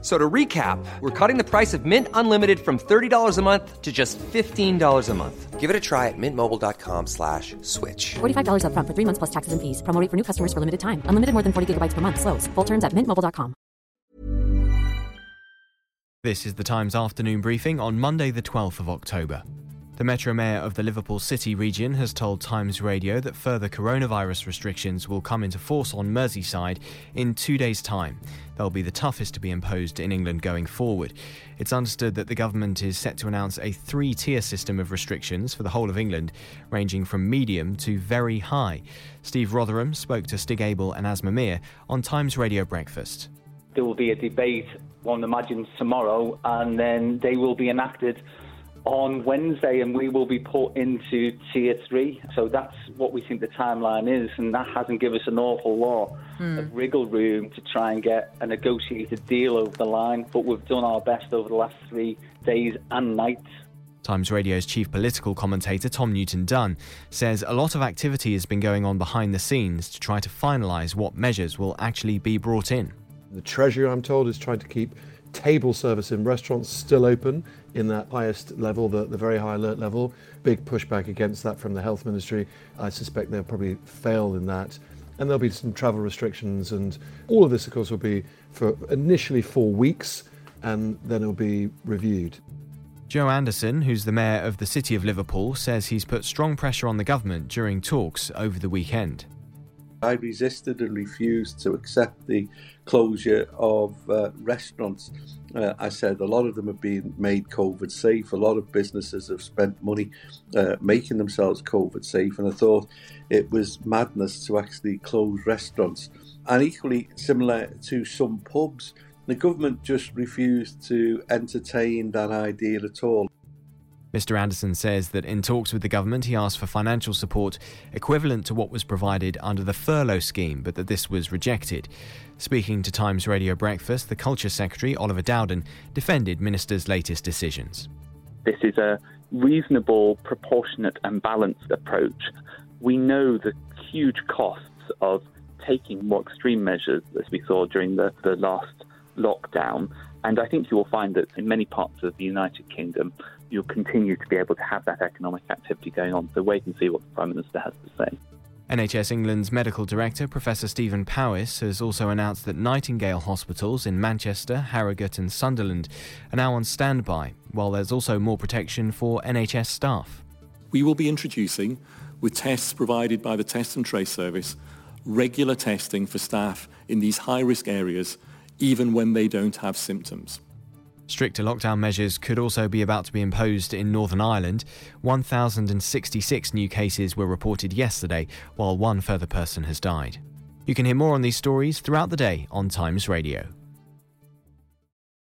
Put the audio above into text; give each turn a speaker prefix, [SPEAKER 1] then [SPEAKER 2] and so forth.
[SPEAKER 1] So to recap, we're cutting the price of Mint Unlimited from $30 a month to just $15 a month.
[SPEAKER 2] Give it a try at mintmobile.com slash switch.
[SPEAKER 3] $45 upfront for three months plus taxes and fees. Promo rate for new customers for limited time. Unlimited more than 40 gigabytes per month. Slows. Full terms at mintmobile.com.
[SPEAKER 4] This is the Times afternoon briefing on Monday, the 12th of October. The Metro Mayor of the Liverpool City region has told Times Radio that further coronavirus restrictions will come into force on Merseyside in two days' time. They'll be the toughest to be imposed in England going forward. It's understood that the government is set to announce a three tier system of restrictions for the whole of England, ranging from medium to very high. Steve Rotheram spoke to Stig Abell and Aasmah Mir on Times Radio Breakfast.
[SPEAKER 5] There will be a debate, one imagines, tomorrow, and then they will be enacted on Wednesday, and we will be put into tier three. So that's what we think the timeline is, and that hasn't given us an awful lot mm. of wriggle room to try and get a negotiated deal over the line. But we've done our best over the last three days and nights.
[SPEAKER 4] Times Radio's chief political commentator Tom Newton Dunn says a lot of activity has been going on behind the scenes to try to finalise what measures will actually be brought in.
[SPEAKER 6] The Treasury, I'm told, is trying to keep table service in restaurants still open in that highest level, the, the very high alert level. Big pushback against that from the health ministry. I suspect they'll probably fail in that. And there'll be some travel restrictions, and all of this, of course, will be for initially four weeks, and then it'll be reviewed.
[SPEAKER 4] Joe Anderson, who's the mayor of the city of Liverpool, says he's put strong pressure on the government during talks over the weekend.
[SPEAKER 7] I resisted and refused to accept the closure of uh, restaurants. Uh, I said a lot of them have been made COVID safe. A lot of businesses have spent money uh, making themselves COVID safe, and I thought it was madness to actually close restaurants. And equally similar to some pubs, the government just refused to entertain that idea at all.
[SPEAKER 4] Mr. Anderson says that in talks with the government, he asked for financial support equivalent to what was provided under the furlough scheme, but that this was rejected. Speaking to Times Radio Breakfast, the Culture Secretary, Oliver Dowden, defended Minister's latest decisions.
[SPEAKER 8] This is a reasonable, proportionate, and balanced approach. We know the huge costs of taking more extreme measures, as we saw during the, the last lockdown. And I think you will find that in many parts of the United Kingdom, you'll continue to be able to have that economic activity going on. So wait and see what the Prime Minister has to say.
[SPEAKER 4] NHS England's medical director, Professor Stephen Powis, has also announced that Nightingale hospitals in Manchester, Harrogate, and Sunderland are now on standby, while there's also more protection for NHS staff.
[SPEAKER 9] We will be introducing, with tests provided by the Test and Trace Service, regular testing for staff in these high risk areas, even when they don't have symptoms.
[SPEAKER 4] Stricter lockdown measures could also be about to be imposed in Northern Ireland. 1,066 new cases were reported yesterday, while one further person has died. You can hear more on these stories throughout the day on Times Radio.